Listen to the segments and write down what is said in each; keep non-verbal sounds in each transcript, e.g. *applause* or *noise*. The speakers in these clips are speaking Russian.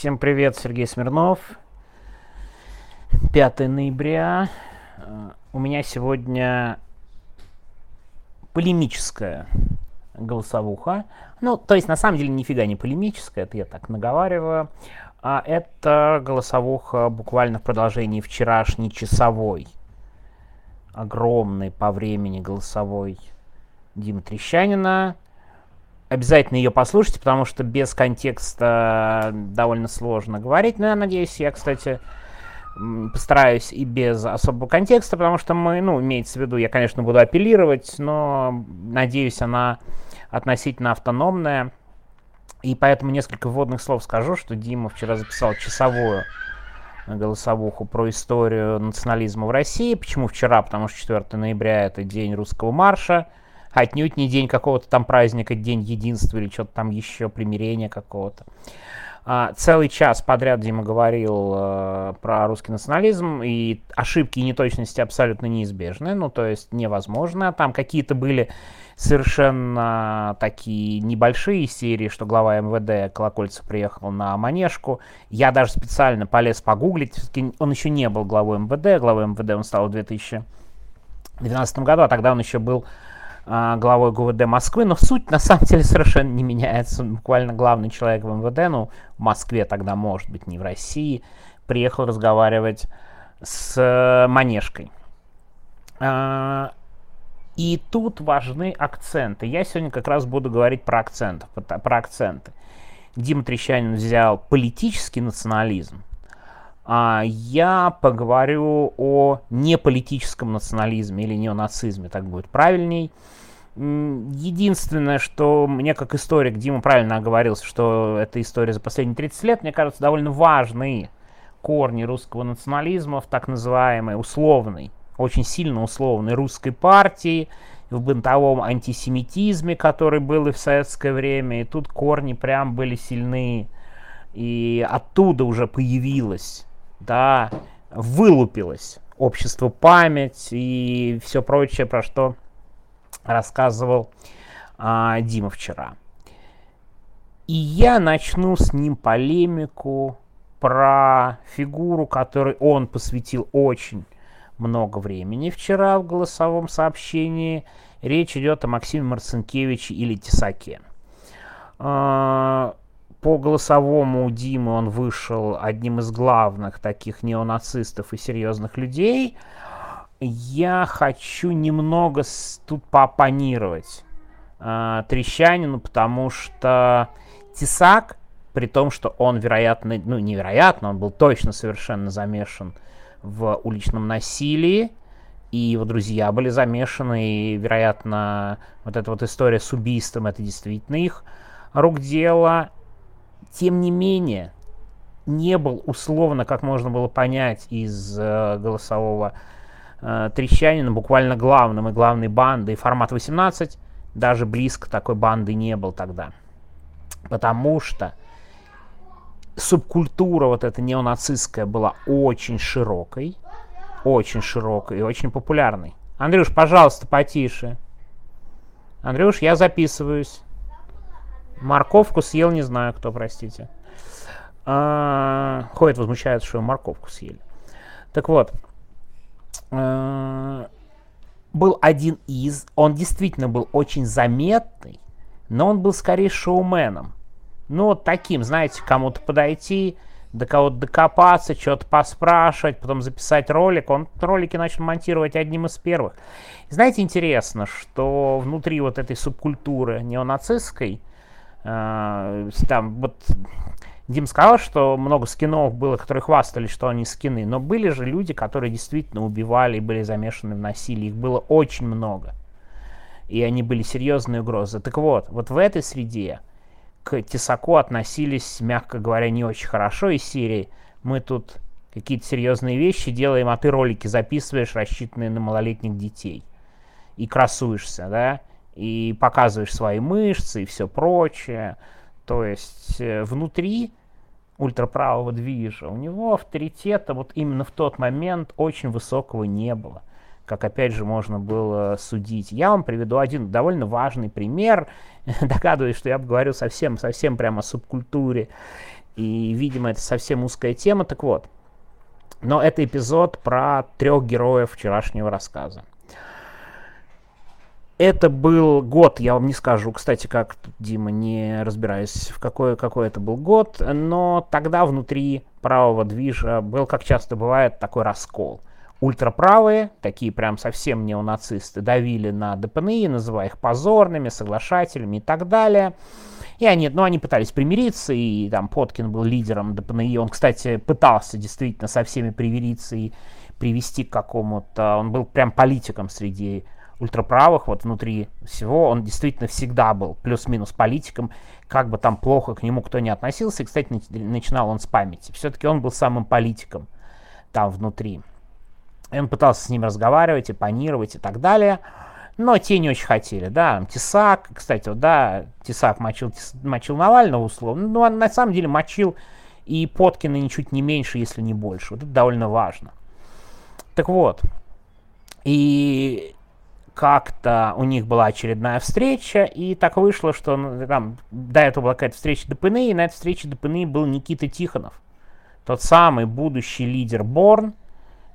Всем привет, Сергей Смирнов. 5 ноября. Э, у меня сегодня полемическая голосовуха. Ну, то есть, на самом деле, нифига не полемическая, это я так наговариваю. А это голосовуха буквально в продолжении вчерашней часовой, огромной по времени голосовой Димы Трещанина. Обязательно ее послушайте, потому что без контекста довольно сложно говорить. Но я надеюсь, я, кстати, постараюсь и без особого контекста, потому что мы, ну, имеется в виду, я, конечно, буду апеллировать, но надеюсь, она относительно автономная. И поэтому несколько вводных слов скажу, что Дима вчера записал часовую голосовуху про историю национализма в России. Почему вчера? Потому что 4 ноября это день русского марша. Отнюдь не день какого-то там праздника, день единства или что-то там еще, примирения какого-то. А, целый час подряд Дима говорил э, про русский национализм, и ошибки и неточности абсолютно неизбежны, ну, то есть невозможно. Там какие-то были совершенно такие небольшие серии, что глава МВД Колокольцев приехал на Манежку. Я даже специально полез погуглить, он еще не был главой МВД, главой МВД он стал в 2012 году, а тогда он еще был главой ГУВД Москвы, но суть на самом деле совершенно не меняется. Буквально главный человек в МВД, ну, в Москве тогда, может быть, не в России, приехал разговаривать с э, Манежкой. А, и тут важны акценты. Я сегодня как раз буду говорить про акценты. Про акценты. Дима Трещанин взял политический национализм, а я поговорю о неполитическом национализме или неонацизме, так будет правильней. Единственное, что мне как историк, Дима правильно оговорился, что эта история за последние 30 лет, мне кажется, довольно важные корни русского национализма в так называемой условной очень сильно условной русской партии, в бытовом антисемитизме, который был и в советское время, и тут корни прям были сильны, и оттуда уже появилось, да, вылупилось общество память и все прочее, про что рассказывал а, Дима вчера. И я начну с ним полемику про фигуру, которой он посвятил очень много времени вчера в голосовом сообщении. Речь идет о Максиме Марцинкевиче или Тесаке. А, по голосовому у Димы он вышел одним из главных таких неонацистов и серьезных людей. Я хочу немного тут поопонировать э, Трещанину, потому что Тесак, при том, что он, вероятно, ну невероятно, он был точно совершенно замешан в уличном насилии, и его друзья были замешаны, и, вероятно, вот эта вот история с убийством, это действительно их рук дело. Тем не менее, не был условно, как можно было понять из э, голосового э, Трещанина, буквально главным и главной бандой. Формат 18 даже близко такой банды не был тогда. Потому что субкультура вот эта неонацистская была очень широкой, очень широкой и очень популярной. Андрюш, пожалуйста, потише. Андрюш, я записываюсь. Морковку съел, не знаю кто, простите. А, ходит, возмущается, что морковку съели. Так вот, был один из, он действительно был очень заметный, но он был скорее шоуменом. Ну, вот таким, знаете, кому-то подойти, до кого-то докопаться, что-то поспрашивать, потом записать ролик. Он ролики начал монтировать одним из первых. знаете, интересно, что внутри вот этой субкультуры неонацистской, э, там вот Дим сказал, что много скинов было, которые хвастались, что они скины, но были же люди, которые действительно убивали и были замешаны в насилии. Их было очень много. И они были серьезные угрозы. Так вот, вот в этой среде к Тесаку относились, мягко говоря, не очень хорошо из серии «Мы тут какие-то серьезные вещи делаем, а ты ролики записываешь, рассчитанные на малолетних детей, и красуешься, да, и показываешь свои мышцы и все прочее. То есть э, внутри ультраправого движа у него авторитета вот именно в тот момент очень высокого не было как опять же можно было судить. Я вам приведу один довольно важный пример. *laughs* Догадываюсь, что я говорю совсем, совсем прямо о субкультуре И, видимо, это совсем узкая тема. Так вот, но это эпизод про трех героев вчерашнего рассказа. Это был год, я вам не скажу, кстати, как Дима, не разбираюсь, в какой, какой это был год, но тогда внутри правого движа был, как часто бывает, такой раскол. Ультраправые, такие прям совсем неонацисты, давили на ДПНИ, называя их позорными, соглашателями и так далее. И они, ну, они пытались примириться, и там Поткин был лидером ДПНИ. Он, кстати, пытался действительно со всеми примириться и привести к какому-то... Он был прям политиком среди ультраправых, вот внутри всего, он действительно всегда был плюс-минус политиком, как бы там плохо к нему кто не относился. И, кстати, начинал он с памяти. Все-таки он был самым политиком там внутри. И он пытался с ним разговаривать, оппонировать и так далее. Но те не очень хотели, да. Тесак, кстати, вот, да, Тесак мочил, мочил Навального условно. Но он на самом деле мочил и Поткина ничуть не меньше, если не больше. Вот это довольно важно. Так вот, и как-то у них была очередная встреча, и так вышло, что ну, там, до этого была какая-то встреча ДПНИ, и на этой встрече ДПНИ был Никита Тихонов, тот самый будущий лидер Борн,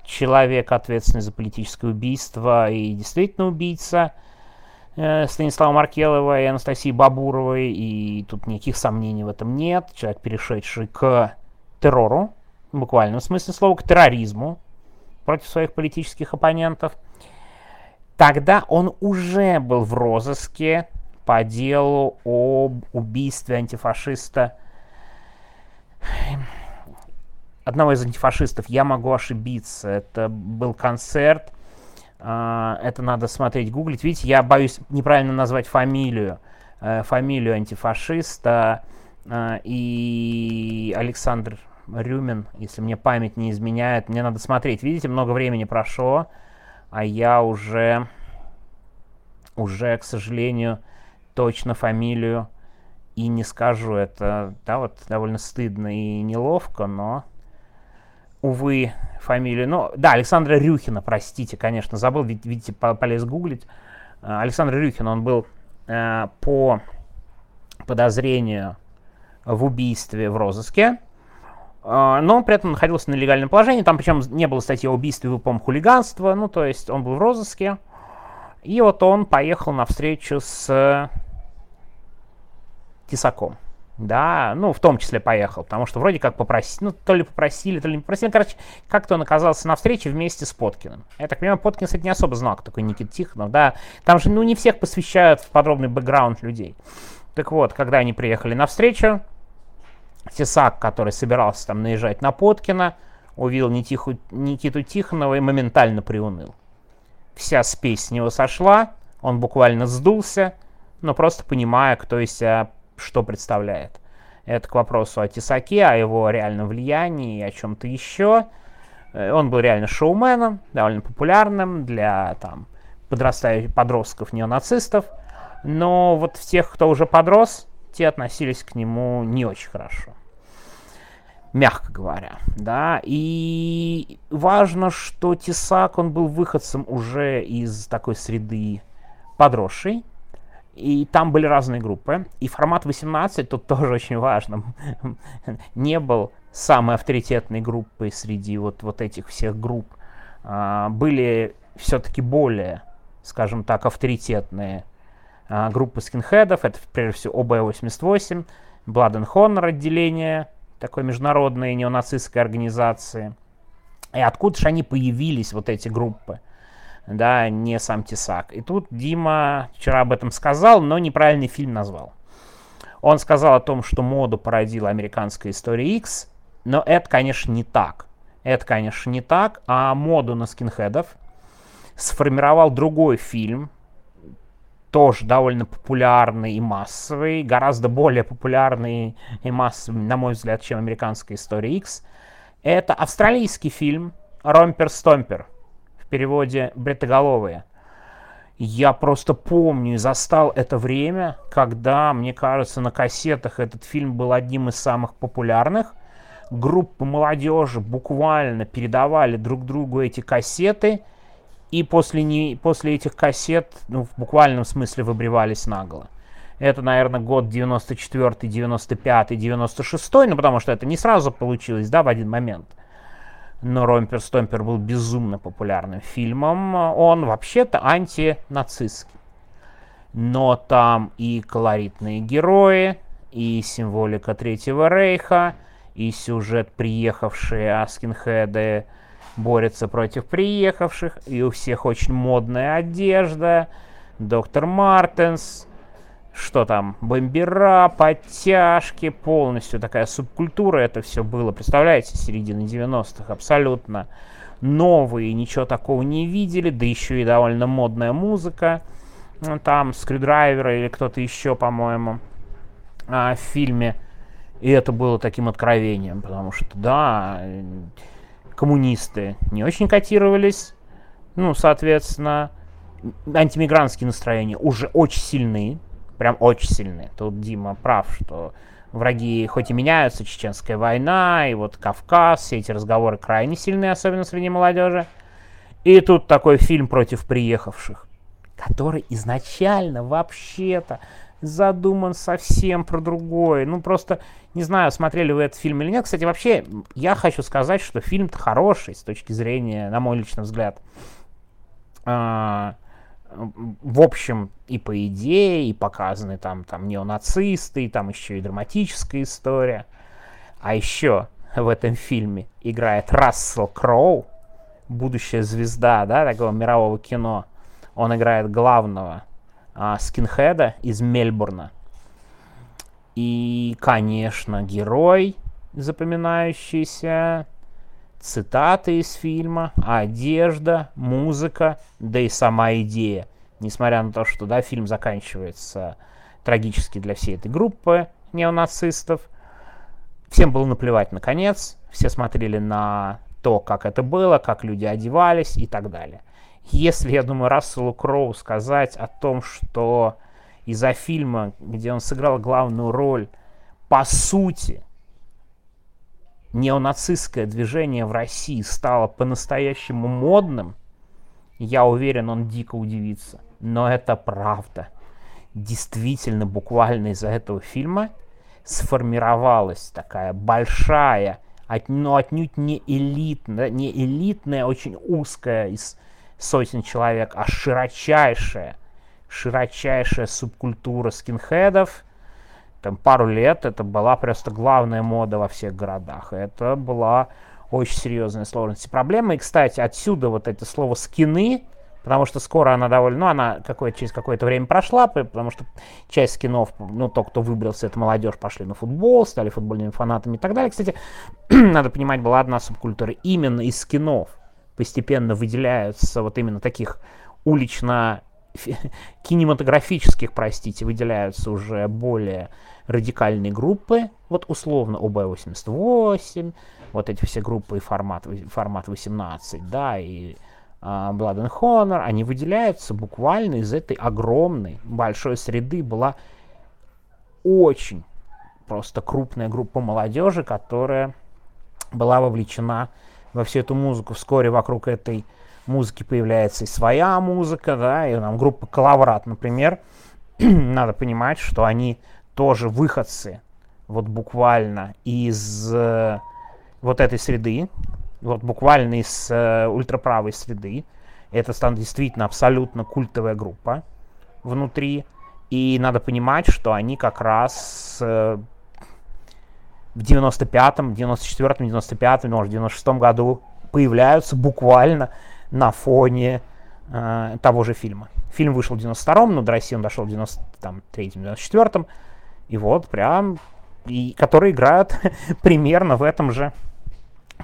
человек, ответственный за политическое убийство и действительно убийца э, Станислава Маркелова и Анастасии Бабуровой, и тут никаких сомнений в этом нет. Человек, перешедший к террору, в буквальном смысле слова, к терроризму против своих политических оппонентов – Тогда он уже был в розыске по делу об убийстве антифашиста одного из антифашистов. Я могу ошибиться. Это был концерт. А, это надо смотреть, гуглить. Видите, я боюсь неправильно назвать фамилию. Э, фамилию антифашиста. А, и Александр Рюмин, если мне память не изменяет, мне надо смотреть. Видите, много времени прошло а я уже, уже, к сожалению, точно фамилию и не скажу. Это, да, вот довольно стыдно и неловко, но, увы, фамилию. Ну, да, Александра Рюхина, простите, конечно, забыл, видите, полез гуглить. А, Александр Рюхин, он был э, по подозрению в убийстве в розыске. А, но он при этом находился на легальном положении, там причем не было статьи о убийстве, вы помните, хулиганства, ну, то есть он был в розыске. И вот он поехал на встречу с Тесаком. Да, ну, в том числе поехал, потому что вроде как попросили, ну, то ли попросили, то ли не попросили. Короче, как-то он оказался на встрече вместе с Поткиным. Я так понимаю, Поткин, кстати, не особо знал, кто такой Никита Тихонов, да. Там же, ну, не всех посвящают в подробный бэкграунд людей. Так вот, когда они приехали на встречу, Тесак, который собирался там наезжать на Поткина, увидел Нитиху, Никиту Тихонова и моментально приуныл. Вся спесь с него сошла, он буквально сдулся, но просто понимая, кто из себя что представляет. Это к вопросу о Тесаке, о его реальном влиянии и о чем-то еще. Э, он был реально шоуменом, довольно популярным для там, подрастающих подростков неонацистов. Но вот в тех, кто уже подрос, те относились к нему не очень хорошо. Мягко говоря, да, и важно, что Тесак, он был выходцем уже из такой среды подросшей, и там были разные группы, и формат 18 тут *laughs* тоже очень важно, *laughs* не был. Самой авторитетной группой среди вот, вот этих всех групп, а, были все-таки более, скажем так, авторитетные а, группы скинхедов, это прежде всего ОБ-88, Blood and Honor отделение, такой международной неонацистской организации. И откуда же они появились, вот эти группы? Да, не сам Тесак. И тут Дима вчера об этом сказал, но неправильный фильм назвал. Он сказал о том, что моду породила американская история X, но это, конечно, не так. Это, конечно, не так, а моду на скинхедов сформировал другой фильм, тоже довольно популярный и массовый, гораздо более популярный и массовый, на мой взгляд, чем «Американская история X». Это австралийский фильм «Ромпер Стомпер», в переводе «Бретоголовые». Я просто помню и застал это время, когда, мне кажется, на кассетах этот фильм был одним из самых популярных. Группы молодежи буквально передавали друг другу эти кассеты – и после, не, после этих кассет, ну, в буквальном смысле, выбривались наголо. Это, наверное, год 94, 95, 96, ну потому что это не сразу получилось, да, в один момент. Но Ромпер Стомпер был безумно популярным фильмом. Он вообще-то антинацистский. Но там и колоритные герои, и символика Третьего Рейха, и сюжет приехавшие аскинхеды борются против приехавших, и у всех очень модная одежда, доктор Мартенс, что там, бомбера, подтяжки, полностью такая субкультура это все было, представляете, середины 90-х, абсолютно новые, ничего такого не видели, да еще и довольно модная музыка, там, скрюдрайвера или кто-то еще, по-моему, а, в фильме, и это было таким откровением, потому что, да, коммунисты не очень котировались, ну, соответственно, антимигрантские настроения уже очень сильны, прям очень сильны. Тут Дима прав, что враги хоть и меняются, чеченская война, и вот Кавказ, все эти разговоры крайне сильны, особенно среди молодежи. И тут такой фильм против приехавших, который изначально вообще-то задуман совсем про другое. Ну, просто, не знаю, смотрели вы этот фильм или нет. Кстати, вообще, я хочу сказать, что фильм-то хороший с точки зрения, на мой личный взгляд, а, в общем, и по идее, и показаны там, там неонацисты, и там еще и драматическая история. А еще в этом фильме играет Рассел Кроу, будущая звезда, да, такого мирового кино. Он играет главного а, скинхеда из Мельбурна. И, конечно, герой запоминающийся, цитаты из фильма, одежда, музыка, да и сама идея. Несмотря на то, что да, фильм заканчивается трагически для всей этой группы неонацистов, всем было наплевать на конец, все смотрели на то, как это было, как люди одевались и так далее. Если, я думаю, Расселу Кроу сказать о том, что из-за фильма, где он сыграл главную роль, по сути, неонацистское движение в России стало по-настоящему модным, я уверен, он дико удивится. Но это правда. Действительно, буквально из-за этого фильма сформировалась такая большая, но отнюдь не элитная, не элитная, очень узкая из сотен человек, а широчайшая, широчайшая субкультура скинхедов. Там пару лет это была просто главная мода во всех городах. Это была очень серьезная сложность проблема. И, кстати, отсюда вот это слово «скины», потому что скоро она довольно, ну, она какое через какое-то время прошла, потому что часть скинов, ну, то, кто выбрался, это молодежь, пошли на футбол, стали футбольными фанатами и так далее. Кстати, *clears throat* надо понимать, была одна субкультура именно из скинов – постепенно выделяются вот именно таких улично кинематографических, простите, выделяются уже более радикальные группы, вот условно ОБ-88, вот эти все группы формат, формат 18, да, и uh, Blood and Honor, они выделяются буквально из этой огромной, большой среды, была очень просто крупная группа молодежи, которая была вовлечена во всю эту музыку. Вскоре вокруг этой музыки появляется и своя музыка, да, и нам группа Коловрат, например, *clears throat* надо понимать, что они тоже выходцы, вот буквально из э, вот этой среды, вот буквально из э, ультраправой среды. Это станет действительно абсолютно культовая группа внутри. И надо понимать, что они как раз э, в 95-м, 94-м, 95-м, может, в 96-м году появляются буквально на фоне э, того же фильма. Фильм вышел в 92-м, но до России он дошел в 93-м, 94-м. И вот прям, и, которые играют *laughs* примерно в этом же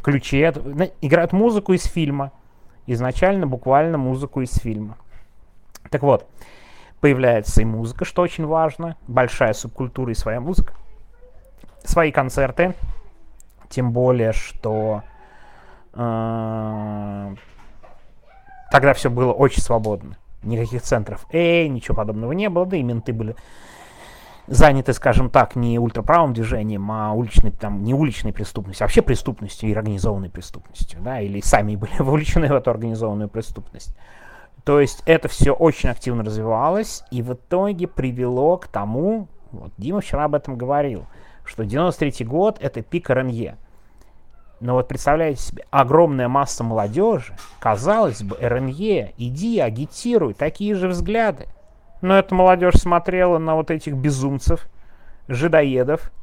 ключе. Играют музыку из фильма. Изначально буквально музыку из фильма. Так вот, появляется и музыка, что очень важно. Большая субкультура и своя музыка свои концерты, тем более, что э, тогда все было очень свободно. Никаких центров Эй, ничего подобного не было, да и менты были заняты, скажем так, не ультраправым движением, а уличной, там, не уличной преступностью, а вообще преступностью и организованной преступностью, да, или сами были *laughs* вовлечены в эту организованную преступность. То есть это все очень активно развивалось и в итоге привело к тому, вот Дима вчера об этом говорил, что 93 год это пик РНЕ. Но вот представляете себе, огромная масса молодежи, казалось бы, РНЕ, иди, агитируй, такие же взгляды. Но эта молодежь смотрела на вот этих безумцев, жидоедов,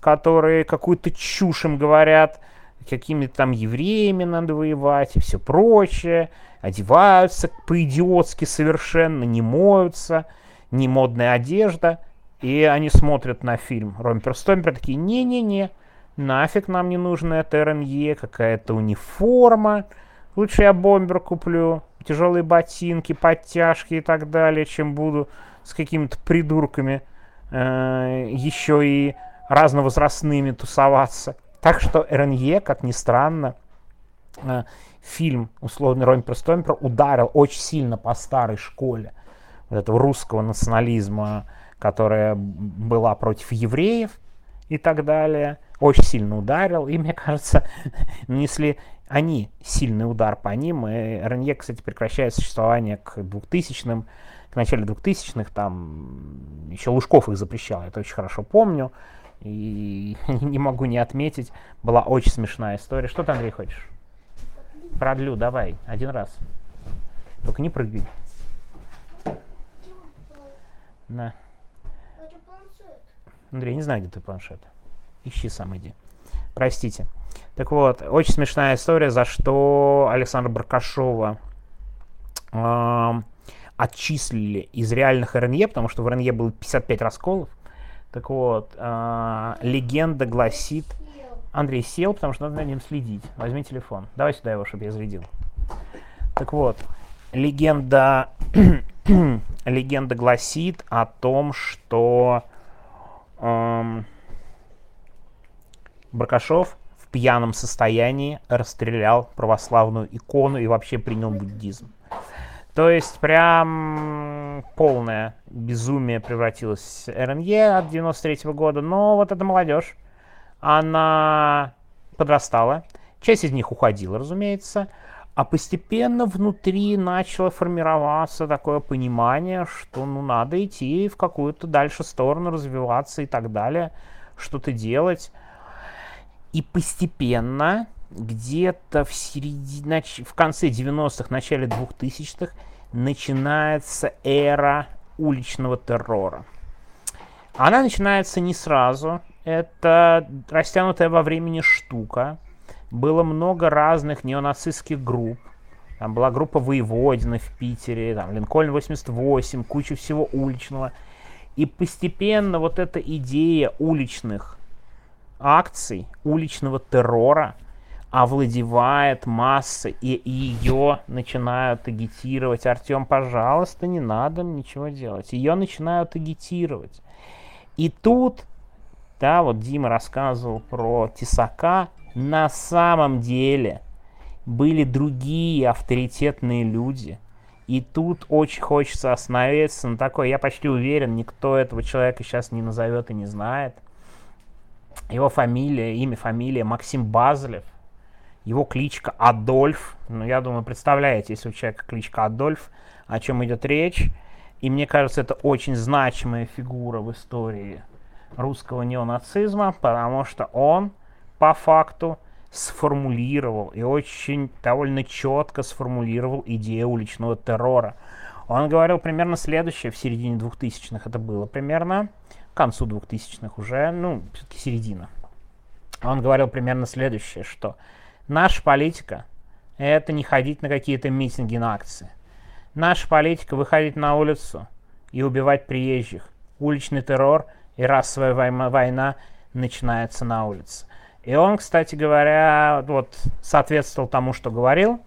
которые какую-то чушь им говорят, какими-то там евреями надо воевать и все прочее, одеваются по-идиотски совершенно, не моются, не модная одежда, и они смотрят на фильм Ромпер Стомпер, такие, не-не-не, нафиг нам не нужна эта РНЕ, какая-то униформа, лучше я бомбер куплю, тяжелые ботинки, подтяжки и так далее, чем буду с какими-то придурками э, еще и разновозрастными тусоваться. Так что РНЕ, как ни странно, э, фильм условный Ромпер Стомпер ударил очень сильно по старой школе вот этого русского национализма, которая была против евреев и так далее очень сильно ударил, и, мне кажется, *laughs* нанесли они сильный удар по ним, и РНЕ, кстати, прекращает существование к 2000-м, к началу 2000-х, там еще Лужков их запрещал, я это очень хорошо помню, и *laughs* не могу не отметить, была очень смешная история. Что ты, Андрей, хочешь? Продлю, давай, один раз. Только не прыгай. На. Андрей, не знаю, где ты планшет. Ищи сам иди. Простите. Так вот, очень смешная история, за что Александра Баркашова э, отчислили из реальных РНЕ, потому что в РНЕ было 55 расколов. Так вот, э, легенда гласит... Андрей сел, потому что надо за ним следить. Возьми телефон. Давай сюда его, чтобы я зарядил. Так вот, легенда, *clears throat* легенда гласит о том, что... Эм, Баркашов в пьяном состоянии расстрелял православную икону и вообще принял буддизм. То есть прям полное безумие превратилось в РНЕ от 93 -го года. Но вот эта молодежь, она подрастала. Часть из них уходила, разумеется. А постепенно внутри начало формироваться такое понимание, что ну надо идти в какую-то дальше сторону, развиваться и так далее, что-то делать. И постепенно, где-то в середине, в конце 90-х, начале 2000-х, начинается эра уличного террора. Она начинается не сразу. Это растянутая во времени штука. Было много разных неонацистских групп. Там была группа Воеводина в Питере, там Линкольн 88, куча всего уличного. И постепенно вот эта идея уличных акций уличного террора овладевает массой, и ее начинают агитировать. Артем, пожалуйста, не надо ничего делать. Ее начинают агитировать. И тут, да, вот Дима рассказывал про Тесака, на самом деле были другие авторитетные люди. И тут очень хочется остановиться на такой, я почти уверен, никто этого человека сейчас не назовет и не знает – его фамилия, имя, фамилия Максим Базлев. Его кличка Адольф. Ну, я думаю, представляете, если у человека кличка Адольф, о чем идет речь. И мне кажется, это очень значимая фигура в истории русского неонацизма, потому что он по факту сформулировал и очень довольно четко сформулировал идею уличного террора. Он говорил примерно следующее в середине 2000-х это было примерно концу 2000-х уже, ну, все-таки середина. Он говорил примерно следующее, что наша политика – это не ходить на какие-то митинги, на акции. Наша политика – выходить на улицу и убивать приезжих. Уличный террор и расовая война начинается на улице. И он, кстати говоря, вот соответствовал тому, что говорил.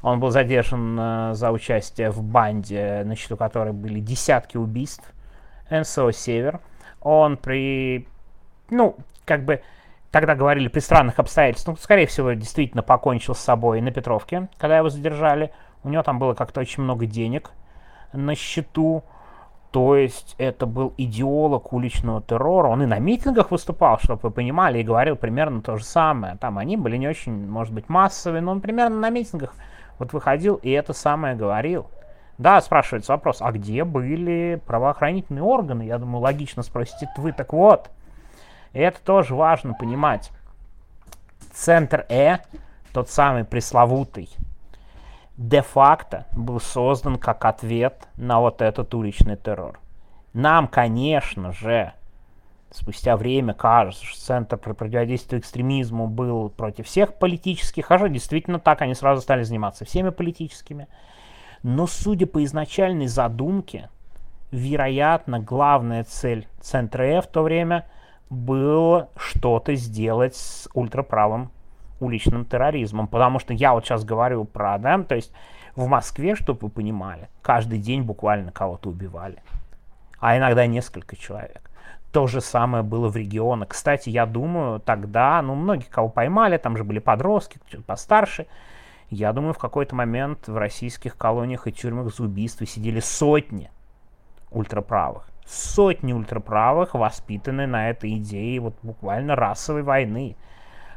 Он был задержан э, за участие в банде, на счету которой были десятки убийств. НСО «Север» он при, ну, как бы, тогда говорили при странных обстоятельствах, ну, скорее всего, действительно покончил с собой на Петровке, когда его задержали. У него там было как-то очень много денег на счету. То есть это был идеолог уличного террора. Он и на митингах выступал, чтобы вы понимали, и говорил примерно то же самое. Там они были не очень, может быть, массовые, но он примерно на митингах вот выходил и это самое говорил. Да, спрашивается вопрос, а где были правоохранительные органы? Я думаю, логично спросить вы. Так вот, это тоже важно понимать. Центр Э, тот самый пресловутый, де-факто был создан как ответ на вот этот уличный террор. Нам, конечно же, спустя время кажется, что Центр по противодействию экстремизму был против всех политических, а же действительно так, они сразу стали заниматься всеми политическими. Но судя по изначальной задумке, вероятно, главная цель Центра Э в то время было что-то сделать с ультраправым уличным терроризмом. Потому что я вот сейчас говорю про, да, то есть в Москве, чтобы вы понимали, каждый день буквально кого-то убивали. А иногда несколько человек. То же самое было в регионах. Кстати, я думаю, тогда, ну, многие кого поймали, там же были подростки, постарше, я думаю, в какой-то момент в российских колониях и тюрьмах за убийство сидели сотни ультраправых. Сотни ультраправых, воспитанные на этой идее вот буквально расовой войны.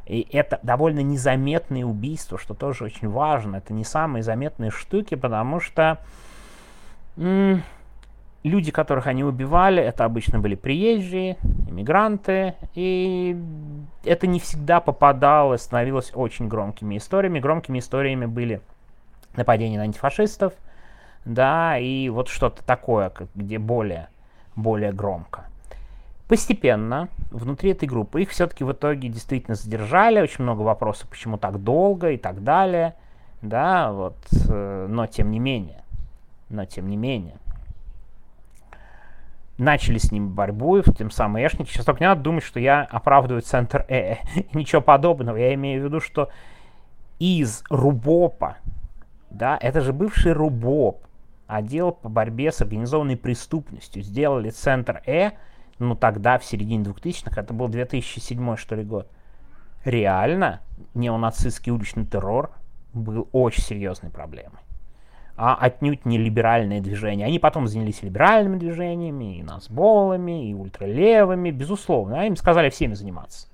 И это довольно незаметные убийства, что тоже очень важно. Это не самые заметные штуки, потому что люди, которых они убивали, это обычно были приезжие, иммигранты, и это не всегда попадало, становилось очень громкими историями. Громкими историями были нападения на антифашистов, да, и вот что-то такое, где более, более громко. Постепенно внутри этой группы их все-таки в итоге действительно задержали, очень много вопросов, почему так долго и так далее, да, вот, э, но тем не менее, но тем не менее начали с ним борьбу, тем самым эшники. Сейчас только не надо думать, что я оправдываю центр Э. *laughs* Ничего подобного. Я имею в виду, что из Рубопа, да, это же бывший Рубоп, отдел по борьбе с организованной преступностью, сделали центр Э, ну тогда, в середине 2000-х, это был 2007 что ли год. Реально, неонацистский уличный террор был очень серьезной проблемой а отнюдь не либеральное движение. Они потом занялись либеральными движениями, и насболами, и ультралевыми, безусловно. А им сказали всеми заниматься.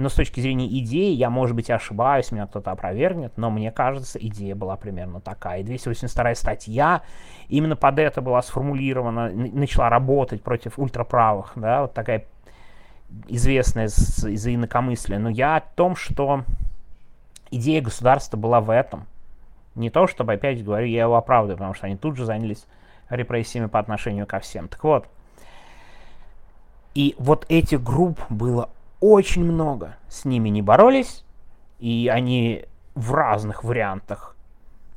Но с точки зрения идеи, я, может быть, ошибаюсь, меня кто-то опровергнет, но мне кажется, идея была примерно такая. И 282 статья именно под это была сформулирована, начала работать против ультраправых, да, вот такая известная из-за инакомыслия. Но я о том, что идея государства была в этом – не то, чтобы опять говорю, я его оправдываю, потому что они тут же занялись репрессиями по отношению ко всем. Так вот, и вот этих групп было очень много. С ними не боролись, и они в разных вариантах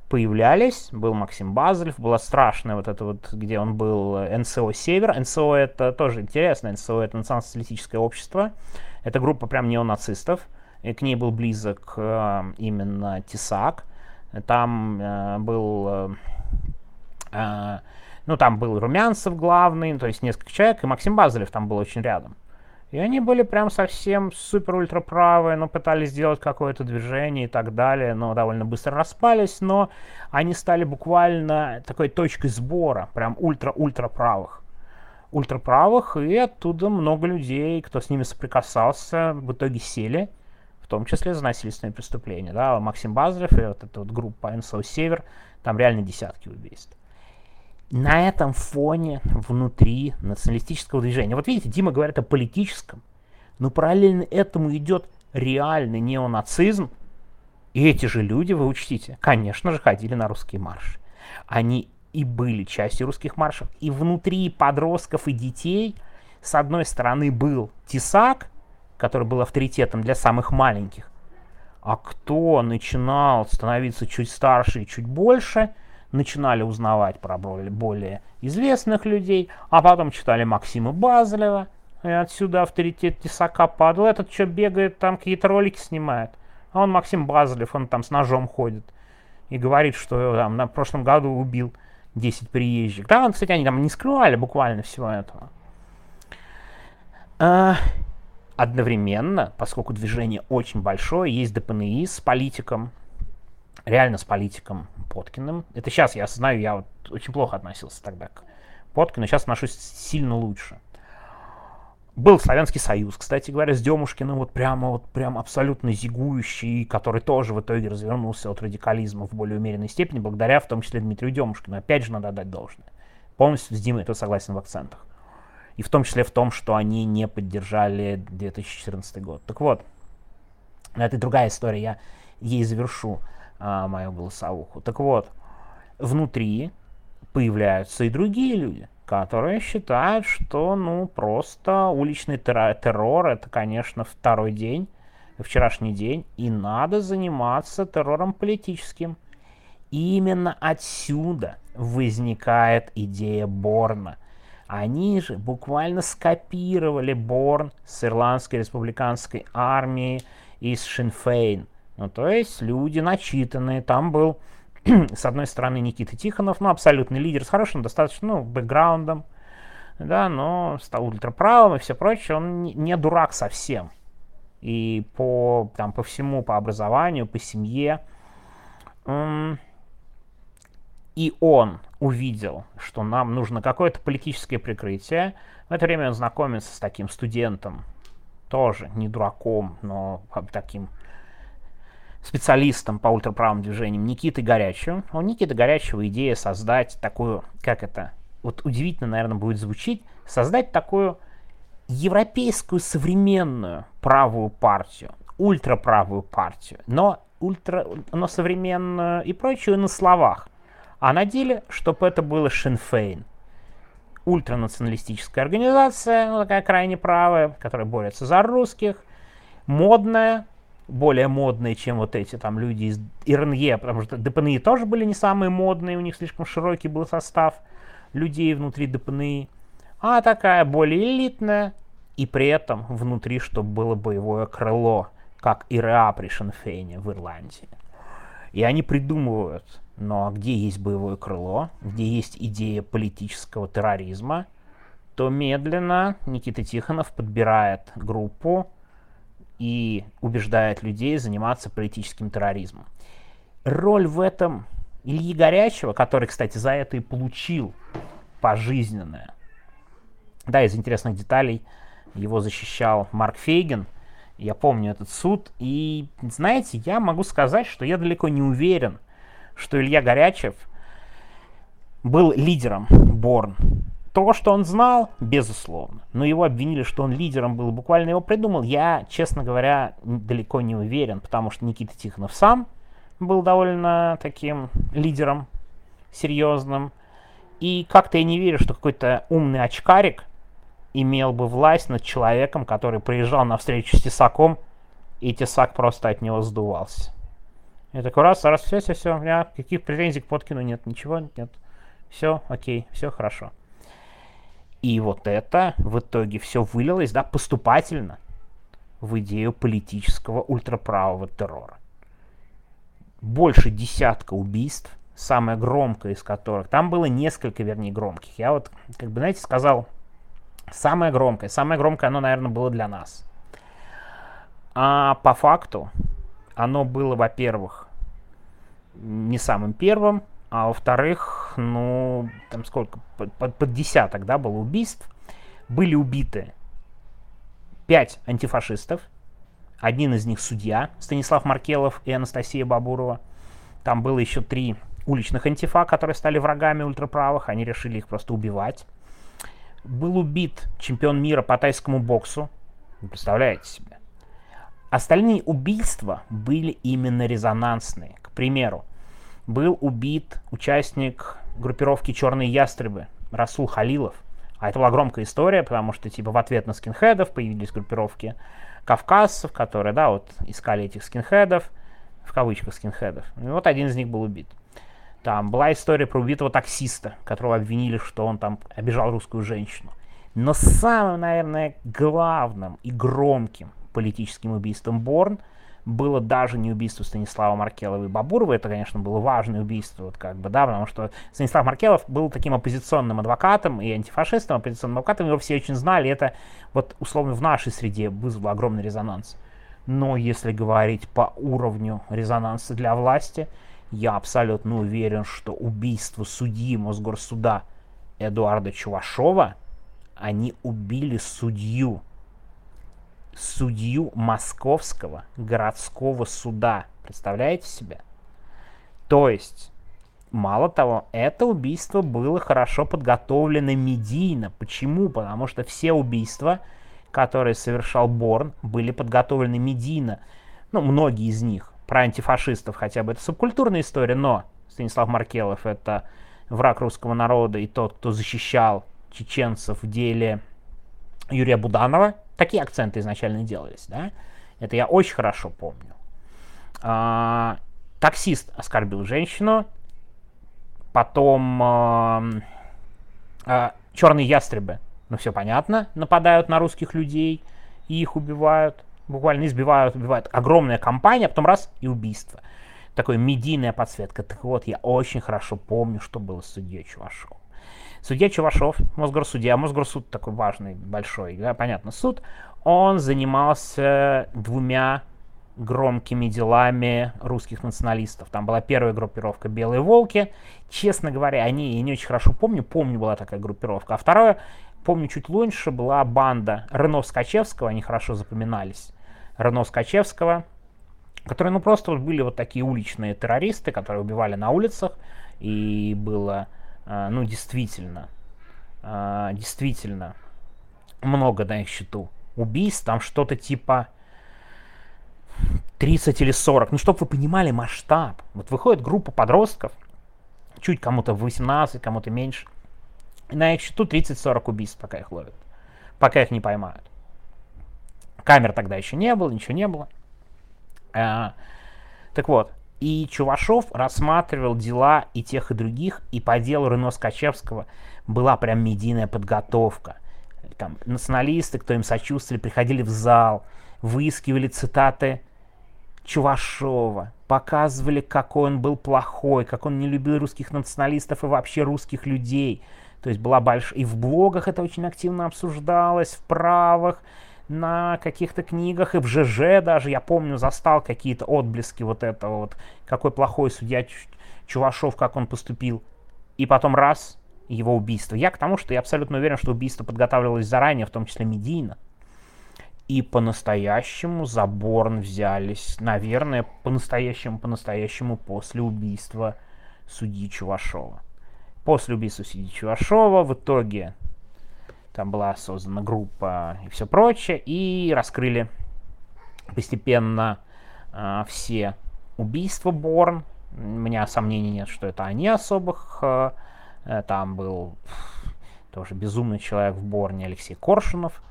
появлялись. Был Максим Базелев, была страшная вот это вот, где он был, НСО «Север». НСО это тоже интересно, НСО это национал-социалистическое общество. Это группа прям неонацистов. И к ней был близок э, именно Тесак. Там э, был, э, э, ну, там был Румянцев главный, то есть несколько человек, и Максим Базелев там был очень рядом. И они были прям совсем супер-ультра правые, но пытались сделать какое-то движение и так далее, но довольно быстро распались, но они стали буквально такой точкой сбора, прям ультра-ультра правых. Ультраправых, и оттуда много людей, кто с ними соприкасался, в итоге сели в том числе за насильственные преступления. Да? Максим Базарев и вот эта вот группа НСО «Север», там реально десятки убийств. На этом фоне внутри националистического движения, вот видите, Дима говорит о политическом, но параллельно этому идет реальный неонацизм, и эти же люди, вы учтите, конечно же, ходили на русские марши. Они и были частью русских маршев. И внутри подростков и детей, с одной стороны, был Тесак, который был авторитетом для самых маленьких. А кто начинал становиться чуть старше и чуть больше, начинали узнавать про более известных людей, а потом читали Максима Базлева, и отсюда авторитет Тесака падал. Этот что бегает, там какие-то ролики снимает. А он Максим Базлев, он там с ножом ходит и говорит, что там на прошлом году убил 10 приезжих. Да, кстати, они там не скрывали буквально всего этого. А, одновременно, поскольку движение очень большое, есть ДПНИ с политиком, реально с политиком Поткиным. Это сейчас я осознаю, я вот очень плохо относился тогда к Поткину, сейчас отношусь сильно лучше. Был Славянский Союз, кстати говоря, с Демушкиным, вот прямо, вот прям абсолютно зигующий, который тоже в итоге развернулся от радикализма в более умеренной степени, благодаря в том числе Дмитрию Демушкину. Опять же, надо отдать должное. Полностью с Димой тут согласен в акцентах. И в том числе в том, что они не поддержали 2014 год. Так вот, это другая история, я ей завершу а, мою голосовуху. Так вот, внутри появляются и другие люди, которые считают, что ну просто уличный террор, террор это, конечно, второй день, вчерашний день, и надо заниматься террором политическим. И именно отсюда возникает идея Борна. Они же буквально скопировали Борн с Ирландской республиканской армии из Шинфейн. Ну, то есть люди начитанные. Там был, *clears throat* с одной стороны, Никита Тихонов, ну, абсолютный лидер с хорошим достаточно, ну, бэкграундом, да, но стал ультраправым и все прочее. Он не, дурак совсем. И по, там, по всему, по образованию, по семье. И он увидел, что нам нужно какое-то политическое прикрытие. В это время он знакомится с таким студентом, тоже не дураком, но таким специалистом по ультраправым движениям Никиты Горячего. У Никиты Горячего идея создать такую, как это, вот удивительно, наверное, будет звучить, создать такую европейскую современную правую партию, ультраправую партию, но, ультра, но современную и прочую на словах. А на деле, чтобы это было Шинфейн. Ультранационалистическая организация, ну, такая крайне правая, которая борется за русских, модная, более модные, чем вот эти там люди из РНЕ, потому что ДПНИ тоже были не самые модные, у них слишком широкий был состав людей внутри ДПНИ, а такая более элитная, и при этом внутри, чтобы было боевое крыло, как ИРА при Шенфейне в Ирландии. И они придумывают, ну а где есть боевое крыло, где есть идея политического терроризма, то медленно Никита Тихонов подбирает группу и убеждает людей заниматься политическим терроризмом. Роль в этом Ильи Горячего, который, кстати, за это и получил пожизненное. Да, из интересных деталей его защищал Марк Фейген – я помню этот суд. И, знаете, я могу сказать, что я далеко не уверен, что Илья Горячев был лидером Борн. То, что он знал, безусловно. Но его обвинили, что он лидером был, буквально его придумал. Я, честно говоря, далеко не уверен, потому что Никита Тихонов сам был довольно таким лидером серьезным. И как-то я не верю, что какой-то умный очкарик имел бы власть над человеком, который приезжал на встречу с Тесаком, и Тесак просто от него сдувался. Я такой, раз, раз, все, все, все, у меня каких претензий к Поткину нет, ничего нет. Все, окей, все хорошо. И вот это в итоге все вылилось, да, поступательно в идею политического ультраправого террора. Больше десятка убийств, самое громкое из которых, там было несколько, вернее, громких. Я вот, как бы, знаете, сказал Самое громкое. Самое громкое оно, наверное, было для нас. А по факту оно было, во-первых, не самым первым, а во-вторых, ну, там сколько, под, под, под десяток, да, было убийств. Были убиты пять антифашистов, один из них судья Станислав Маркелов и Анастасия Бабурова. Там было еще три уличных антифа, которые стали врагами ультраправых, они решили их просто убивать был убит чемпион мира по тайскому боксу. Вы представляете себе? Остальные убийства были именно резонансные. К примеру, был убит участник группировки «Черные ястребы» Расул Халилов. А это была громкая история, потому что типа в ответ на скинхедов появились группировки кавказцев, которые, да, вот искали этих скинхедов, в кавычках скинхедов. И вот один из них был убит. Там была история про убитого таксиста, которого обвинили, что он там обижал русскую женщину. Но самым, наверное, главным и громким политическим убийством Борн было даже не убийство Станислава Маркелова и Бабурова. Это, конечно, было важное убийство, вот как бы, да, потому что Станислав Маркелов был таким оппозиционным адвокатом и антифашистом, оппозиционным адвокатом, его все очень знали, это вот условно в нашей среде вызвало огромный резонанс. Но если говорить по уровню резонанса для власти, я абсолютно уверен, что убийство судьи Мосгорсуда Эдуарда Чувашова они убили судью. Судью Московского городского суда. Представляете себе? То есть, мало того, это убийство было хорошо подготовлено медийно. Почему? Потому что все убийства, которые совершал Борн, были подготовлены медийно. Ну, многие из них. Про антифашистов хотя бы это субкультурная история, но Станислав Маркелов это враг русского народа и тот, кто защищал чеченцев в деле Юрия Буданова. Такие акценты изначально делались, да? Это я очень хорошо помню. А, таксист оскорбил женщину, потом а, а, черные ястребы, ну все понятно, нападают на русских людей и их убивают, буквально избивают, убивают. Огромная компания, а потом раз и убийство. Такой медийная подсветка. Так вот, я очень хорошо помню, что было с судьей Чувашовым. Судья Чувашов, Мосгорсудья, Мосгорсуд такой важный, большой, да, понятно, суд, он занимался двумя громкими делами русских националистов. Там была первая группировка «Белые волки». Честно говоря, они, я не очень хорошо помню, помню, была такая группировка. А второе, помню, чуть лучше была банда Рено Скачевского, они хорошо запоминались. Рено Скачевского, которые, ну, просто были вот такие уличные террористы, которые убивали на улицах, и было ну, действительно, а, действительно много на их счету убийств, там что-то типа 30 или 40. Ну, чтобы вы понимали масштаб. Вот выходит группа подростков, чуть кому-то 18, кому-то меньше, и на их счету 30-40 убийств, пока их ловят, пока их не поймают. Камер тогда еще не было, ничего не было. А, так вот, и Чувашов рассматривал дела и тех, и других, и по делу Рено Скачевского была прям медийная подготовка. Там националисты, кто им сочувствовали, приходили в зал, выискивали цитаты Чувашова, показывали, какой он был плохой, как он не любил русских националистов и вообще русских людей. То есть была большая... И в блогах это очень активно обсуждалось, в правах, на каких-то книгах, и в ЖЖ даже, я помню, застал какие-то отблески вот этого вот, какой плохой судья Чувашов, как он поступил. И потом раз, его убийство. Я к тому, что я абсолютно уверен, что убийство подготавливалось заранее, в том числе медийно. И по-настоящему за Борн взялись, наверное, по-настоящему, по-настоящему после убийства судьи Чувашова. После убийства судьи Чувашова в итоге там была создана группа и все прочее, и раскрыли постепенно э, все убийства Борн. У меня сомнений нет, что это они особых. Э, там был тоже безумный человек в Борне Алексей Коршунов,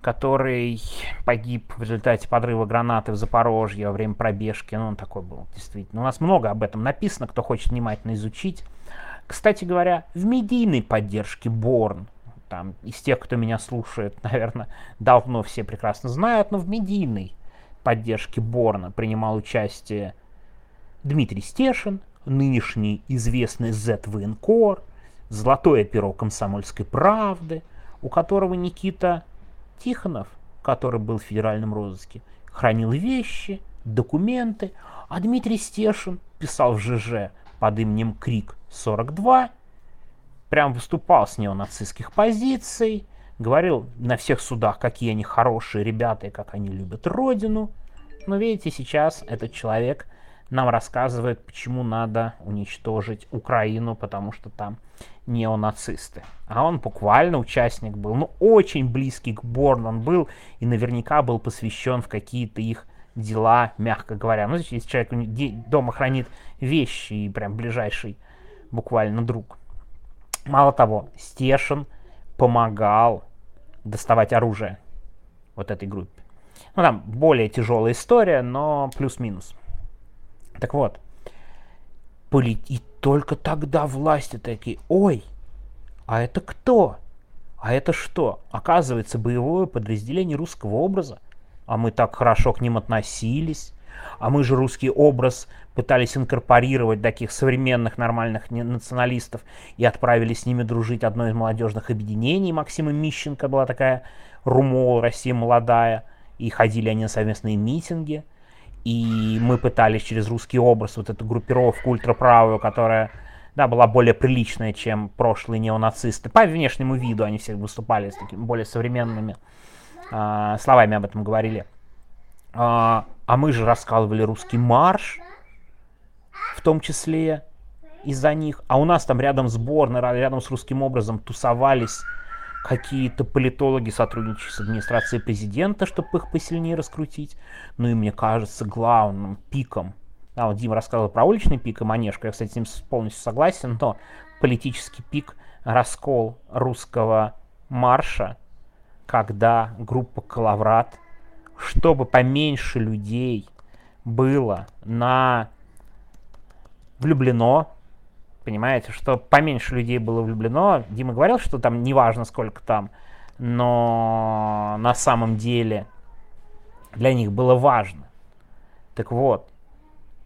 который погиб в результате подрыва гранаты в Запорожье во время пробежки. Ну, он такой был, действительно. У нас много об этом написано, кто хочет внимательно изучить. Кстати говоря, в медийной поддержке Борн там из тех, кто меня слушает, *laughs* наверное, давно все прекрасно знают, но в медийной поддержке Борна принимал участие Дмитрий Стешин, нынешний известный Z-военкор, золотое перо комсомольской правды, у которого Никита Тихонов, который был в федеральном розыске, хранил вещи, документы, а Дмитрий Стешин писал в ЖЖ под именем Крик 42 прям выступал с неонацистских позиций, говорил на всех судах, какие они хорошие ребята и как они любят родину. Но видите, сейчас этот человек нам рассказывает, почему надо уничтожить Украину, потому что там неонацисты. А он буквально участник был, ну, очень близкий к Борн он был, и наверняка был посвящен в какие-то их дела, мягко говоря. Ну, если человек дома хранит вещи и прям ближайший буквально друг. Мало того, Стешин помогал доставать оружие вот этой группе. Ну, там более тяжелая история, но плюс-минус. Так вот, и только тогда власти такие, ой, а это кто? А это что? Оказывается, боевое подразделение русского образа. А мы так хорошо к ним относились. А мы же русский образ пытались инкорпорировать таких современных нормальных националистов и отправили с ними дружить одно из молодежных объединений. Максима Мищенко была такая Румол, Россия молодая. И ходили они на совместные митинги. И мы пытались через русский образ вот эту группировку ультраправую, которая да, была более приличная, чем прошлые неонацисты. По внешнему виду они все выступали с такими более современными э, словами об этом говорили. А, а мы же раскалывали русский марш, в том числе из-за них. А у нас там рядом сборная, рядом с русским образом тусовались какие-то политологи, сотрудничающие с администрацией президента, чтобы их посильнее раскрутить. Ну и мне кажется, главным пиком а вот Дима рассказывал про уличный пик и манежку, я, кстати, с ним полностью согласен, но политический пик, раскол русского марша, когда группа Калаврат, чтобы поменьше людей было на влюблено, понимаете, что поменьше людей было влюблено. Дима говорил, что там неважно сколько там, но на самом деле для них было важно. Так вот,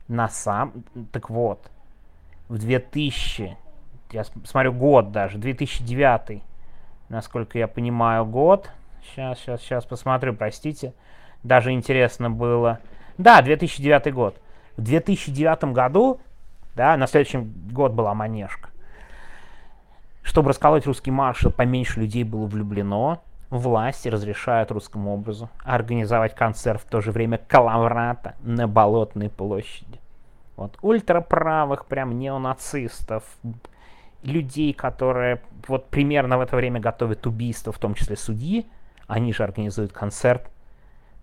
на сам... Так вот, в 2000, я смотрю год даже, 2009, насколько я понимаю, год. Сейчас, сейчас, сейчас посмотрю, простите. Даже интересно было. Да, 2009 год. В 2009 году, да, на следующий год была манежка. Чтобы расколоть русский марш, поменьше людей было влюблено, власти разрешают русскому образу организовать концерт в то же время Калаврата на Болотной площади. Вот, ультраправых, прям неонацистов, людей, которые вот примерно в это время готовят убийство, в том числе судьи, они же организуют концерт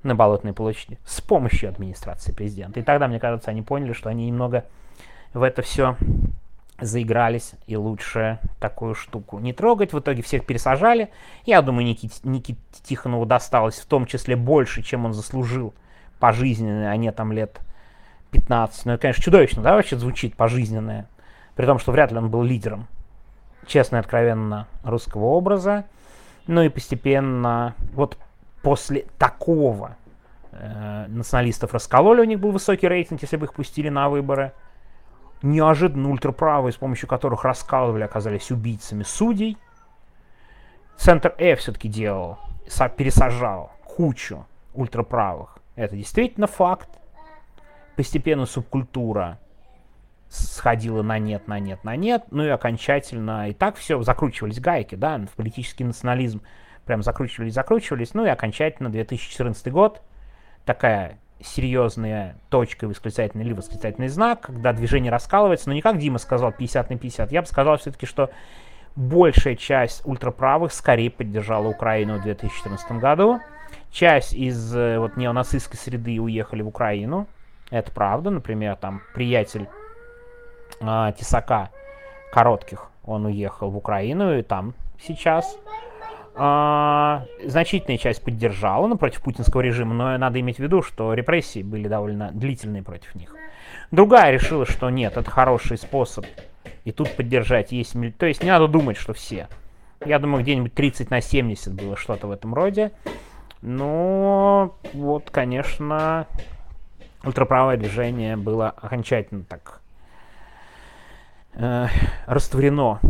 на Болотной площади с помощью администрации президента. И тогда, мне кажется, они поняли, что они немного в это все заигрались, и лучше такую штуку не трогать. В итоге всех пересажали. Я думаю, Никите, Никите Тихонову досталось в том числе больше, чем он заслужил пожизненно, а не там лет 15. Ну, это, конечно, чудовищно, да, вообще звучит пожизненное. При том, что вряд ли он был лидером, честно и откровенно, русского образа. Ну и постепенно, вот после такого э, националистов раскололи, у них был высокий рейтинг, если бы их пустили на выборы. Неожиданно ультраправые, с помощью которых раскалывали, оказались убийцами судей. Центр Э все-таки делал, пересажал кучу ультраправых. Это действительно факт постепенно субкультура сходила на нет, на нет, на нет, ну и окончательно, и так все, закручивались гайки, да, в политический национализм прям закручивались, закручивались, ну и окончательно 2014 год, такая серьезная точка, восклицательный или восклицательный знак, когда движение раскалывается, но не как Дима сказал 50 на 50, я бы сказал все-таки, что большая часть ультраправых скорее поддержала Украину в 2014 году, часть из э, вот неонацистской среды уехали в Украину, это правда. Например, там приятель э, Тесака коротких, он уехал в Украину и там сейчас э, значительная часть поддержала ну, против путинского режима, но надо иметь в виду, что репрессии были довольно длительные против них. Другая решила, что нет, это хороший способ и тут поддержать есть... То есть не надо думать, что все. Я думаю, где-нибудь 30 на 70 было что-то в этом роде. Но вот, конечно, ультраправое движение было окончательно так э, растворено,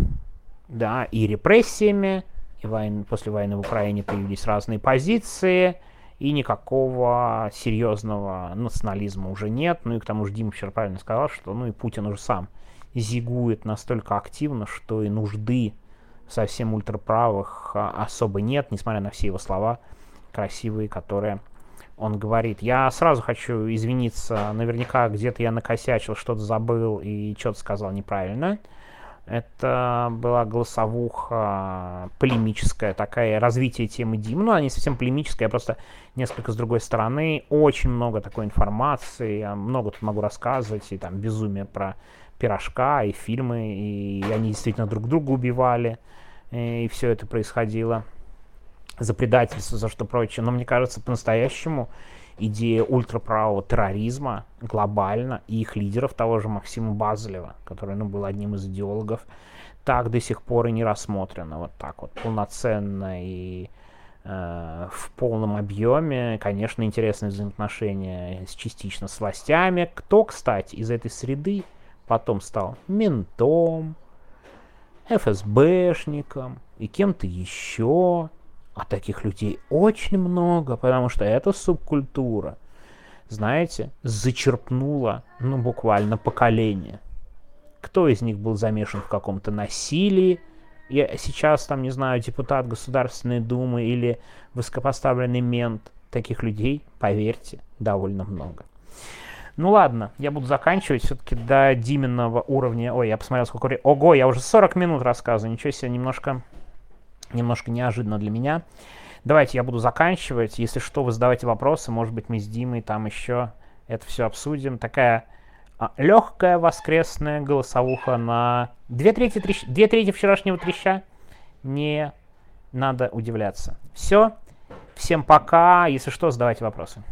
да, и репрессиями, и войн, после войны в Украине появились разные позиции, и никакого серьезного национализма уже нет. Ну и к тому же Дима вчера правильно сказал, что ну и Путин уже сам зигует настолько активно, что и нужды совсем ультраправых а, особо нет, несмотря на все его слова красивые, которые он говорит, я сразу хочу извиниться, наверняка где-то я накосячил, что-то забыл и что-то сказал неправильно. Это была голосовуха полемическая, такая развитие темы Дим. Ну, она не совсем полемическая, просто несколько с другой стороны. Очень много такой информации, я много тут могу рассказывать, и там безумие про пирожка, и фильмы, и они действительно друг друга убивали, и все это происходило за предательство, за что прочее. Но мне кажется, по-настоящему идея ультраправого терроризма глобально и их лидеров, того же Максима Базлева, который ну, был одним из идеологов, так до сих пор и не рассмотрено вот так вот полноценно и э, в полном объеме. Конечно, интересные взаимоотношения с, частично с властями. Кто, кстати, из этой среды потом стал ментом, ФСБшником и кем-то еще. А таких людей очень много, потому что эта субкультура, знаете, зачерпнула, ну, буквально поколение. Кто из них был замешан в каком-то насилии, я сейчас там, не знаю, депутат Государственной Думы или высокопоставленный мент, таких людей, поверьте, довольно много. Ну ладно, я буду заканчивать все-таки до Диминого уровня. Ой, я посмотрел, сколько времени. Ого, я уже 40 минут рассказываю. Ничего себе, немножко, немножко неожиданно для меня. Давайте я буду заканчивать. Если что, вы задавайте вопросы. Может быть, мы с Димой там еще это все обсудим. Такая а, легкая воскресная голосовуха на две трети, трещ... две трети вчерашнего треща. Не надо удивляться. Все. Всем пока. Если что, задавайте вопросы.